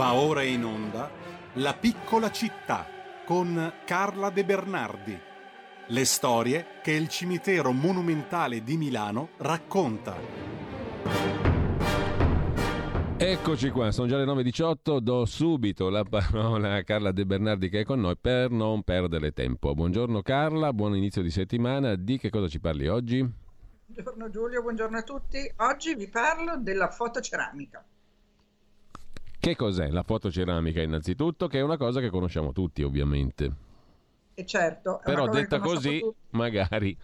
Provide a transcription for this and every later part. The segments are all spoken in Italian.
Va ora in onda La piccola città con Carla De Bernardi. Le storie che il cimitero monumentale di Milano racconta. Eccoci qua, sono già le 9.18, do subito la parola a Carla De Bernardi che è con noi per non perdere tempo. Buongiorno Carla, buon inizio di settimana, di che cosa ci parli oggi? Buongiorno Giulio, buongiorno a tutti. Oggi vi parlo della fotoceramica. Che cos'è la fotoceramica innanzitutto? Che è una cosa che conosciamo tutti ovviamente. E certo. Però detta così, tutti. magari...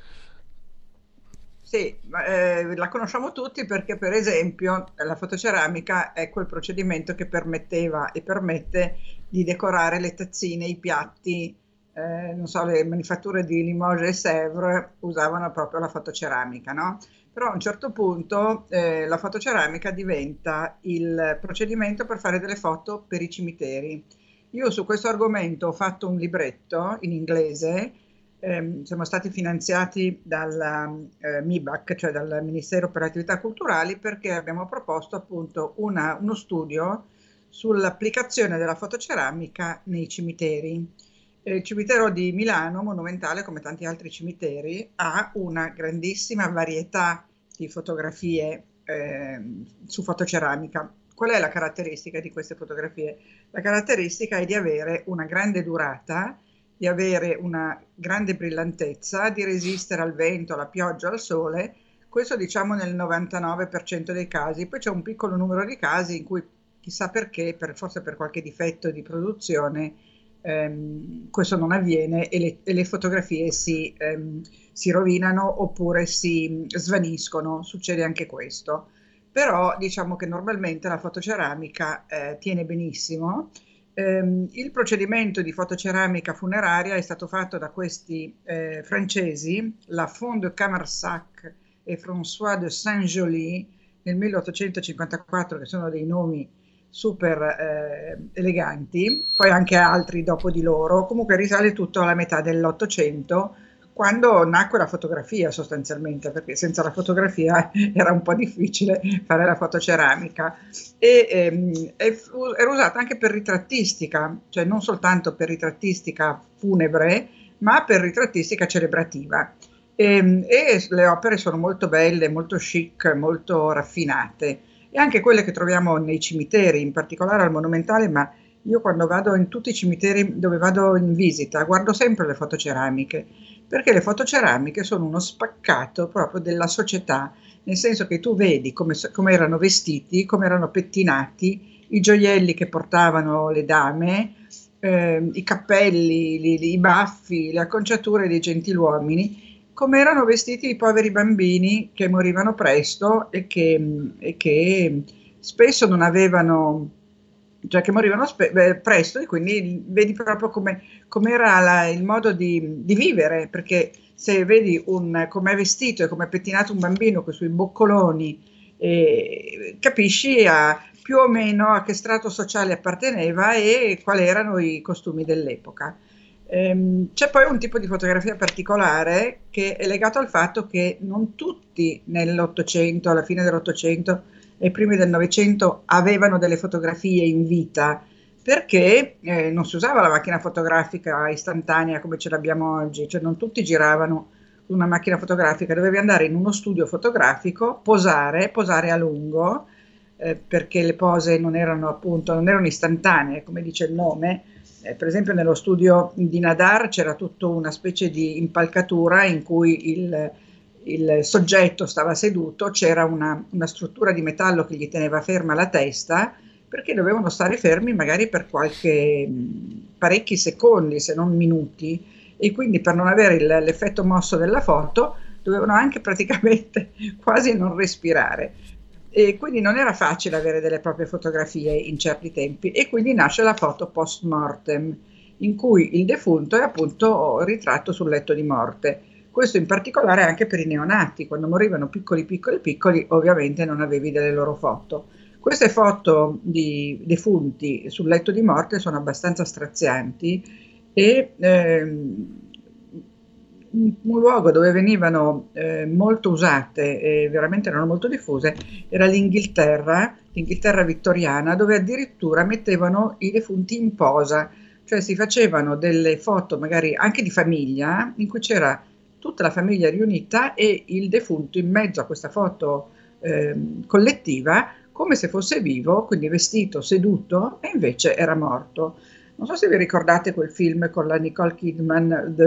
Sì, eh, la conosciamo tutti perché per esempio la fotoceramica è quel procedimento che permetteva e permette di decorare le tazzine, i piatti, eh, non so, le manifatture di Limoges e Sèvres usavano proprio la fotoceramica, no? però a un certo punto eh, la fotoceramica diventa il procedimento per fare delle foto per i cimiteri. Io su questo argomento ho fatto un libretto in inglese, eh, siamo stati finanziati dal eh, MIBAC, cioè dal Ministero per le Attività Culturali, perché abbiamo proposto appunto una, uno studio sull'applicazione della fotoceramica nei cimiteri. Il cimitero di Milano, monumentale come tanti altri cimiteri, ha una grandissima varietà di fotografie eh, su fotoceramica. Qual è la caratteristica di queste fotografie? La caratteristica è di avere una grande durata, di avere una grande brillantezza, di resistere al vento, alla pioggia, al sole. Questo diciamo nel 99% dei casi. Poi c'è un piccolo numero di casi in cui chissà perché, per, forse per qualche difetto di produzione, ehm, questo non avviene e le, e le fotografie si, ehm, si, rovinano oppure si svaniscono, succede anche questo. Però diciamo che normalmente la fotoceramica eh, tiene benissimo. Ehm, il procedimento di fotoceramica funeraria è stato fatto da questi eh, francesi, la Fond Camarsac e François de Saint-Joly nel 1854, che sono dei nomi super eh, eleganti, poi anche altri dopo di loro, comunque risale tutto alla metà dell'Ottocento, quando nacque la fotografia sostanzialmente, perché senza la fotografia era un po' difficile fare la fotoceramica. E ehm, era usata anche per ritrattistica, cioè non soltanto per ritrattistica funebre, ma per ritrattistica celebrativa. E, ehm, e le opere sono molto belle, molto chic, molto raffinate e anche quelle che troviamo nei cimiteri, in particolare al Monumentale, ma io quando vado in tutti i cimiteri dove vado in visita guardo sempre le fotoceramiche, perché le fotoceramiche sono uno spaccato proprio della società, nel senso che tu vedi come, come erano vestiti, come erano pettinati, i gioielli che portavano le dame, eh, i cappelli, li, i baffi, le acconciature dei gentiluomini come erano vestiti i poveri bambini che morivano presto e che, e che spesso non avevano, cioè che morivano spe- beh, presto e quindi vedi proprio come, era il modo di, di, vivere, perché se vedi come è vestito e come è pettinato un bambino con i suoi boccoloni, eh, capisci a, più o meno a che strato sociale apparteneva e quali erano i costumi dell'epoca. Ehm, c'è poi un tipo di fotografia particolare che è legato al fatto che non tutti nell'Ottocento, alla fine dell'Ottocento e primi del Novecento avevano delle fotografie in vita perché eh, non si usava la macchina fotografica istantanea come ce l'abbiamo oggi, cioè non tutti giravano una macchina fotografica, dovevi andare in uno studio fotografico, posare, posare a lungo, eh, perché le pose non erano appunto, non erano istantanee, come dice il nome, eh, per esempio nello studio di Nadar c'era tutta una specie di impalcatura in cui il, il soggetto stava seduto, c'era una, una, struttura di metallo che gli teneva ferma la testa perché dovevano stare fermi magari per qualche parecchi secondi, se non minuti, e quindi per non avere il, l'effetto mosso della foto dovevano anche praticamente quasi non respirare e quindi non era facile avere delle proprie fotografie in certi tempi e quindi nasce la foto post mortem in cui il defunto è appunto ritratto sul letto di morte. Questo in particolare anche per i neonati, quando morivano piccoli piccoli piccoli ovviamente non avevi delle loro foto. Queste foto di defunti sul letto di morte sono abbastanza strazianti e ehm, un, luogo dove venivano eh, molto usate e veramente erano molto diffuse era l'Inghilterra, l'Inghilterra vittoriana, dove addirittura mettevano i defunti in posa, cioè si facevano delle foto magari anche di famiglia in cui c'era tutta la famiglia riunita e il defunto in mezzo a questa foto eh, collettiva come se fosse vivo, quindi vestito, seduto, e invece era morto. Non so se vi ricordate quel film con la Nicole Kidman, the,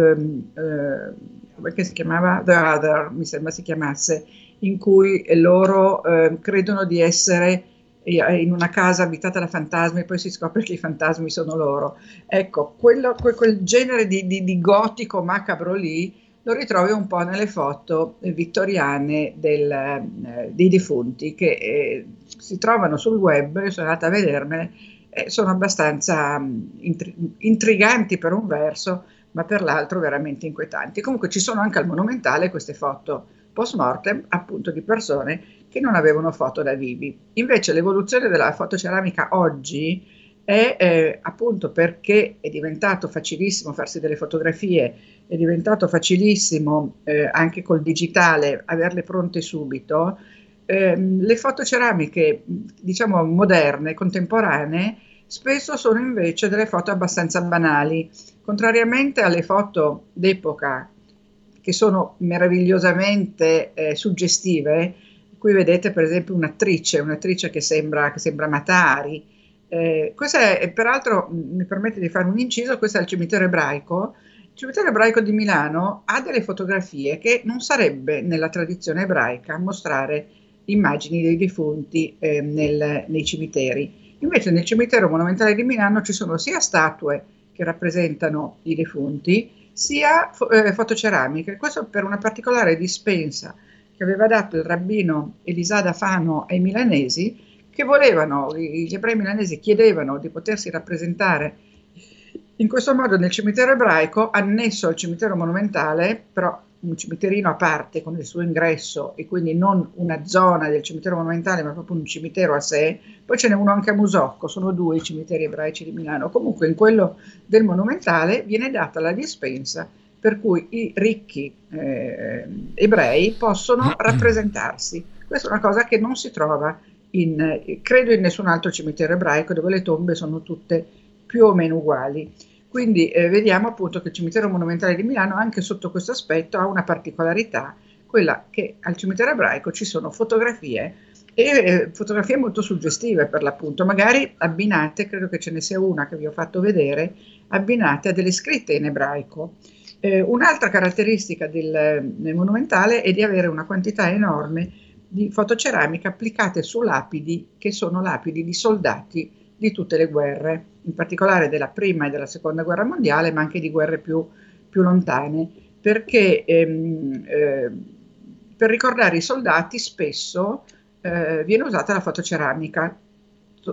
uh, come si chiamava? The Other, mi sembra si chiamasse, in cui loro uh, credono di essere eh, in una casa abitata da fantasmi e poi si scopre che i fantasmi sono loro. Ecco, quello, quel, genere di, di, di, gotico macabro lì lo ritrovi un po' nelle foto vittoriane del, eh, dei defunti che eh, si trovano sul web, sono andata a vedermene, eh, sono abbastanza mm, intri- intriganti per un verso, ma per l'altro veramente inquietanti. Comunque ci sono anche al Monumentale queste foto post mortem appunto di persone che non avevano foto da vivi. Invece l'evoluzione della fotoceramica oggi è eh, appunto perché è diventato facilissimo farsi delle fotografie, è diventato facilissimo eh, anche col digitale averle pronte subito ehm, le fotoceramiche, diciamo moderne, contemporanee, spesso sono invece delle foto abbastanza banali, contrariamente alle foto d'epoca che sono meravigliosamente eh, suggestive. Qui vedete per esempio un'attrice, un'attrice che sembra, che sembra Matari. Eh, questa è, peraltro, mi permette di fare un inciso, questo è il cimitero ebraico. Il cimitero ebraico di Milano ha delle fotografie che non sarebbe nella tradizione ebraica mostrare immagini dei defunti eh, nel, nei cimiteri. Invece nel cimitero monumentale di Milano ci sono sia statue che rappresentano i defunti, sia fo- eh, fotoceramiche. Questo per una particolare dispensa che aveva dato il rabbino Elisada Fano ai milanesi, che volevano, gli ebrei milanesi chiedevano di potersi rappresentare in questo modo nel cimitero ebraico, annesso al cimitero monumentale, però un cimiterino a parte con il suo ingresso e quindi non una zona del cimitero monumentale ma proprio un cimitero a sé, poi ce n'è uno anche a Musocco, sono due i cimiteri ebraici di Milano, comunque in quello del monumentale viene data la dispensa per cui i ricchi eh, ebrei possono rappresentarsi. Questa è una cosa che non si trova in, credo in nessun altro cimitero ebraico dove le tombe sono tutte più o meno uguali. Quindi eh, vediamo appunto che il cimitero monumentale di Milano anche sotto questo aspetto ha una particolarità, quella che al cimitero ebraico ci sono fotografie e eh, fotografie molto suggestive per l'appunto, magari abbinate, credo che ce ne sia una che vi ho fatto vedere, abbinate a delle scritte in ebraico. Eh, un'altra caratteristica del, del monumentale è di avere una quantità enorme di fotoceramica applicate su lapidi che sono lapidi di soldati di tutte le guerre, in particolare della prima e della seconda guerra mondiale, ma anche di guerre più, più lontane, perché ehm, eh, per ricordare i soldati spesso eh, viene usata la fotoceramica,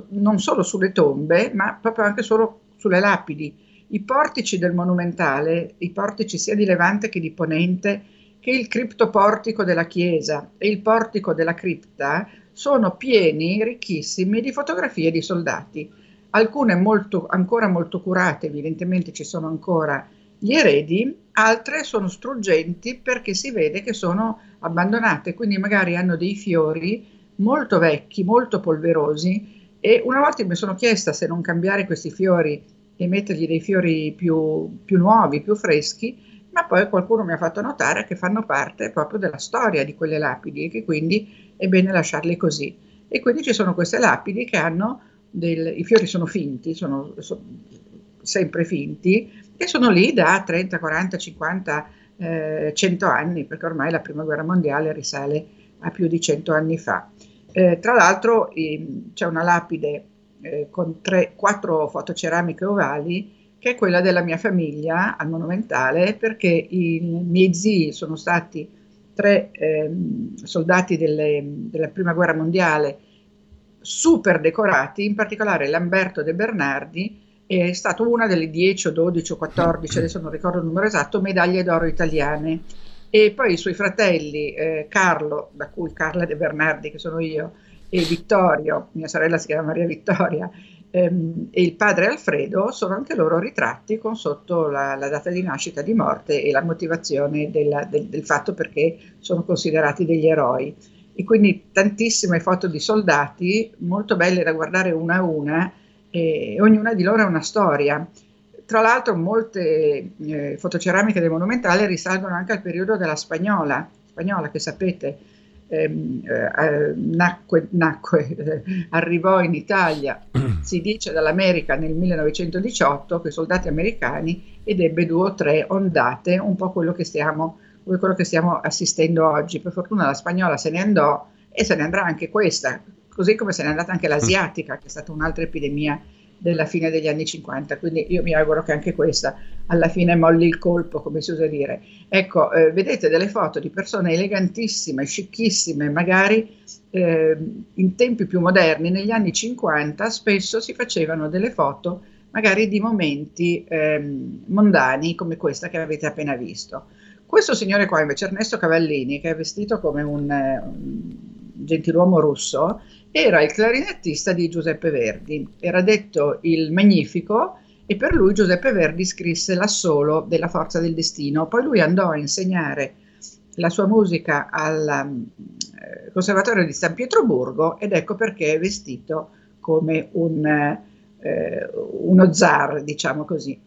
non solo sulle tombe, ma proprio anche solo sulle lapidi. I portici del monumentale, i portici sia di Levante che di Ponente, che il criptoportico della chiesa e il portico della cripta sono pieni, ricchissimi di fotografie di soldati, alcune molto, ancora molto curate, evidentemente ci sono ancora gli eredi, altre sono struggenti perché si vede che sono abbandonate, quindi magari hanno dei fiori molto vecchi, molto polverosi. E una volta mi sono chiesta se non cambiare questi fiori e mettergli dei fiori più, più nuovi, più freschi, ma poi qualcuno mi ha fatto notare che fanno parte proprio della storia di quelle lapidi e che quindi è bene lasciarli così. E quindi ci sono queste lapidi che hanno del, i fiori sono finti, sono, sono, sempre finti, e sono lì da 30, 40, 50, eh, 100 anni, perché ormai la prima guerra mondiale risale a più di 100 anni fa. Eh, tra l'altro eh, c'è una lapide eh, con tre, quattro fotoceramiche ovali che è quella della mia famiglia al Monumentale, perché i miei zii sono stati tre eh, soldati delle, della prima guerra mondiale super decorati, in particolare Lamberto De Bernardi è stato una delle 10 o 12 o 14, adesso non ricordo il numero esatto, medaglie d'oro italiane. E poi i suoi fratelli eh, Carlo, da cui Carla De Bernardi, che sono io, e Vittorio, mia sorella si chiama Maria Vittoria, ehm, e il padre Alfredo sono anche loro ritratti con sotto la, la data di nascita, di morte e la motivazione della, del, del fatto perché sono considerati degli eroi. E quindi tantissime foto di soldati, molto belle da guardare una a una, e ognuna di loro è una storia. Tra l'altro molte eh, fotoceramiche del Monumentale risalgono anche al periodo della Spagnola, Spagnola che sapete ehm, eh, nacque, nacque eh, arrivò in Italia, si dice dall'America nel 1918, con i soldati americani, ed ebbe due o tre ondate, un po' quello che stiamo, quello che stiamo assistendo oggi. Per fortuna la spagnola se ne andò e se ne andrà anche questa, così come se ne è andata anche l'asiatica, che è stata un'altra epidemia della fine degli anni 50, quindi io mi auguro che anche questa alla fine molli il colpo, come si usa dire. Ecco, eh, vedete delle foto di persone elegantissime, scicchissime, magari eh, in tempi più moderni, negli anni 50 spesso si facevano delle foto magari di momenti eh, mondani come questa che avete appena visto. Questo signore qua invece, Ernesto Cavallini, che è vestito come un, un gentiluomo russo, era il clarinettista di Giuseppe Verdi, era detto il Magnifico e per lui Giuseppe Verdi scrisse l'Assolo della Forza del Destino. Poi lui andò a insegnare la sua musica al eh, Conservatorio di San Pietroburgo ed ecco perché è vestito come un, eh, uno zar, diciamo così.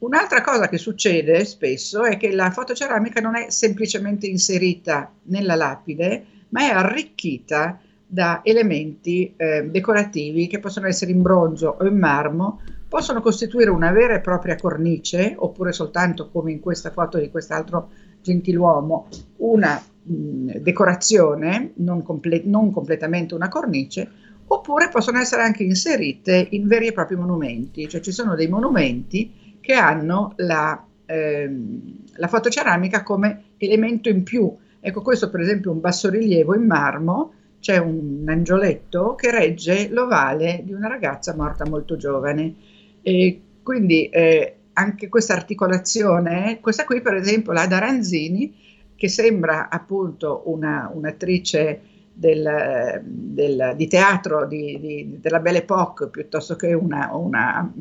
Un'altra cosa che succede spesso è che la fotoceramica non è semplicemente inserita nella lapide, ma è arricchita da elementi eh, decorativi che possono essere in bronzo o in marmo, possono costituire una vera e propria cornice, oppure soltanto come in questa foto di quest'altro gentiluomo, una mh, decorazione, non, comple- non completamente una cornice, oppure possono essere anche inserite in veri e propri monumenti, cioè ci sono dei monumenti che hanno la, ehm, la fotoceramica come elemento in più. Ecco, questo per esempio un bassorilievo in marmo c'è un angioletto che regge l'ovale di una ragazza morta molto giovane. E quindi eh, anche questa articolazione, questa qui per esempio la Daranzini, che sembra appunto una, un'attrice del, del, di teatro di, di, della Belle Époque piuttosto che una, una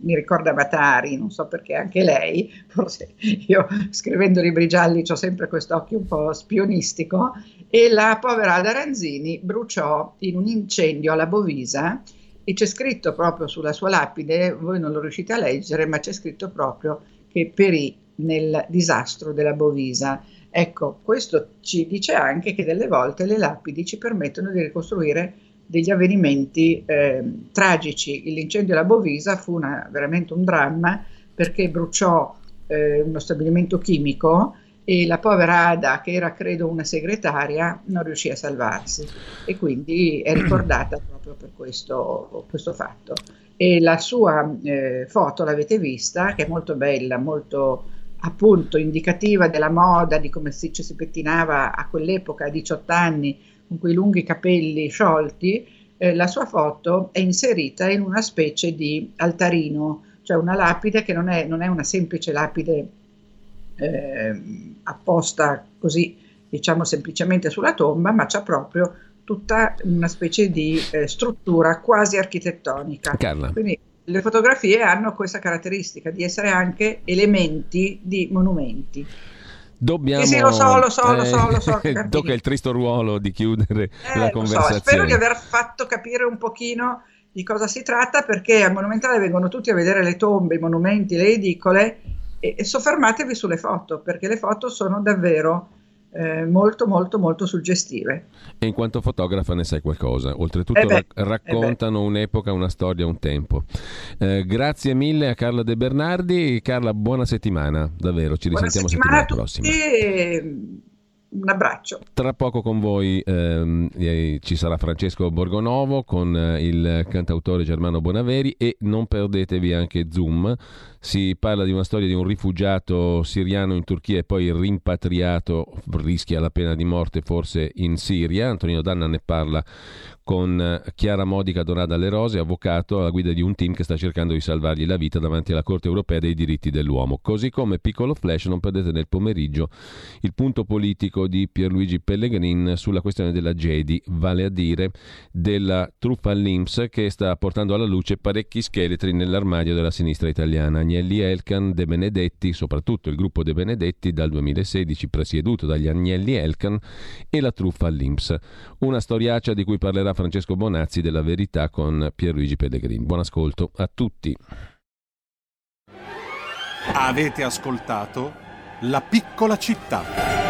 mi ricorda Matari, non so perché anche lei, forse io scrivendo libri gialli ho sempre quest'occhio un po' spionistico, e la povera Ada Ranzini bruciò in un incendio alla Bovisa e c'è scritto proprio sulla sua lapide, voi non lo riuscite a leggere, ma c'è scritto proprio che perì nel disastro della Bovisa. Ecco, questo ci dice anche che delle volte le lapidi ci permettono di ricostruire degli avvenimenti eh, tragici. L'incendio alla Bovisa fu una, veramente un dramma perché bruciò eh, uno stabilimento chimico e la povera Ada, che era credo una segretaria, non riuscì a salvarsi e quindi è ricordata proprio per questo, questo fatto. E la sua eh, foto l'avete vista, che è molto bella, molto appunto indicativa della moda, di come si, ci si pettinava a quell'epoca, a 18 anni, con quei lunghi capelli sciolti, eh, la sua foto è inserita in una specie di altarino, cioè una lapide che non è, non è una semplice lapide eh, apposta così, diciamo semplicemente sulla tomba, ma c'è proprio tutta una specie di eh, struttura quasi architettonica. Carla. Quindi le fotografie hanno questa caratteristica di essere anche elementi di monumenti. Dobbiamo... Sì, sì, lo so, lo so, lo so, lo so. Tocca il tristo ruolo di chiudere eh, la conversazione. So. Spero di aver fatto capire un pochino di cosa si tratta perché al Monumentale vengono tutti a vedere le tombe, i monumenti, le edicole e, e soffermatevi sulle foto perché le foto sono davvero eh, molto molto molto suggestive. E in quanto fotografa ne sai qualcosa, oltretutto eh beh, rac- raccontano eh un'epoca, una storia, un tempo. Eh, grazie mille a Carla De Bernardi, Carla buona settimana, davvero, ci buona risentiamo settimana, settimana prossima. E un abbraccio. Tra poco con voi ehm, eh, ci sarà Francesco Borgonovo con eh, il cantautore Germano Bonaveri e non perdetevi anche Zoom. Si parla di una storia di un rifugiato siriano in Turchia e poi rimpatriato, rischia la pena di morte forse in Siria. Antonino Danna ne parla con eh, Chiara Modica Donada Le Rose, avvocato alla guida di un team che sta cercando di salvargli la vita davanti alla Corte europea dei diritti dell'uomo. Così come piccolo flash, non perdete nel pomeriggio il punto politico di Pierluigi Pellegrin sulla questione della Jedi, vale a dire della truffa all'Inps che sta portando alla luce parecchi scheletri nell'armadio della sinistra italiana. Agnelli Elkan, De Benedetti, soprattutto il gruppo De Benedetti dal 2016 presieduto dagli Agnelli Elkan e la truffa all'Inps. Una storiaccia di cui parlerà Francesco Bonazzi della verità con Pierluigi Pellegrin. Buon ascolto a tutti. Avete ascoltato La piccola città.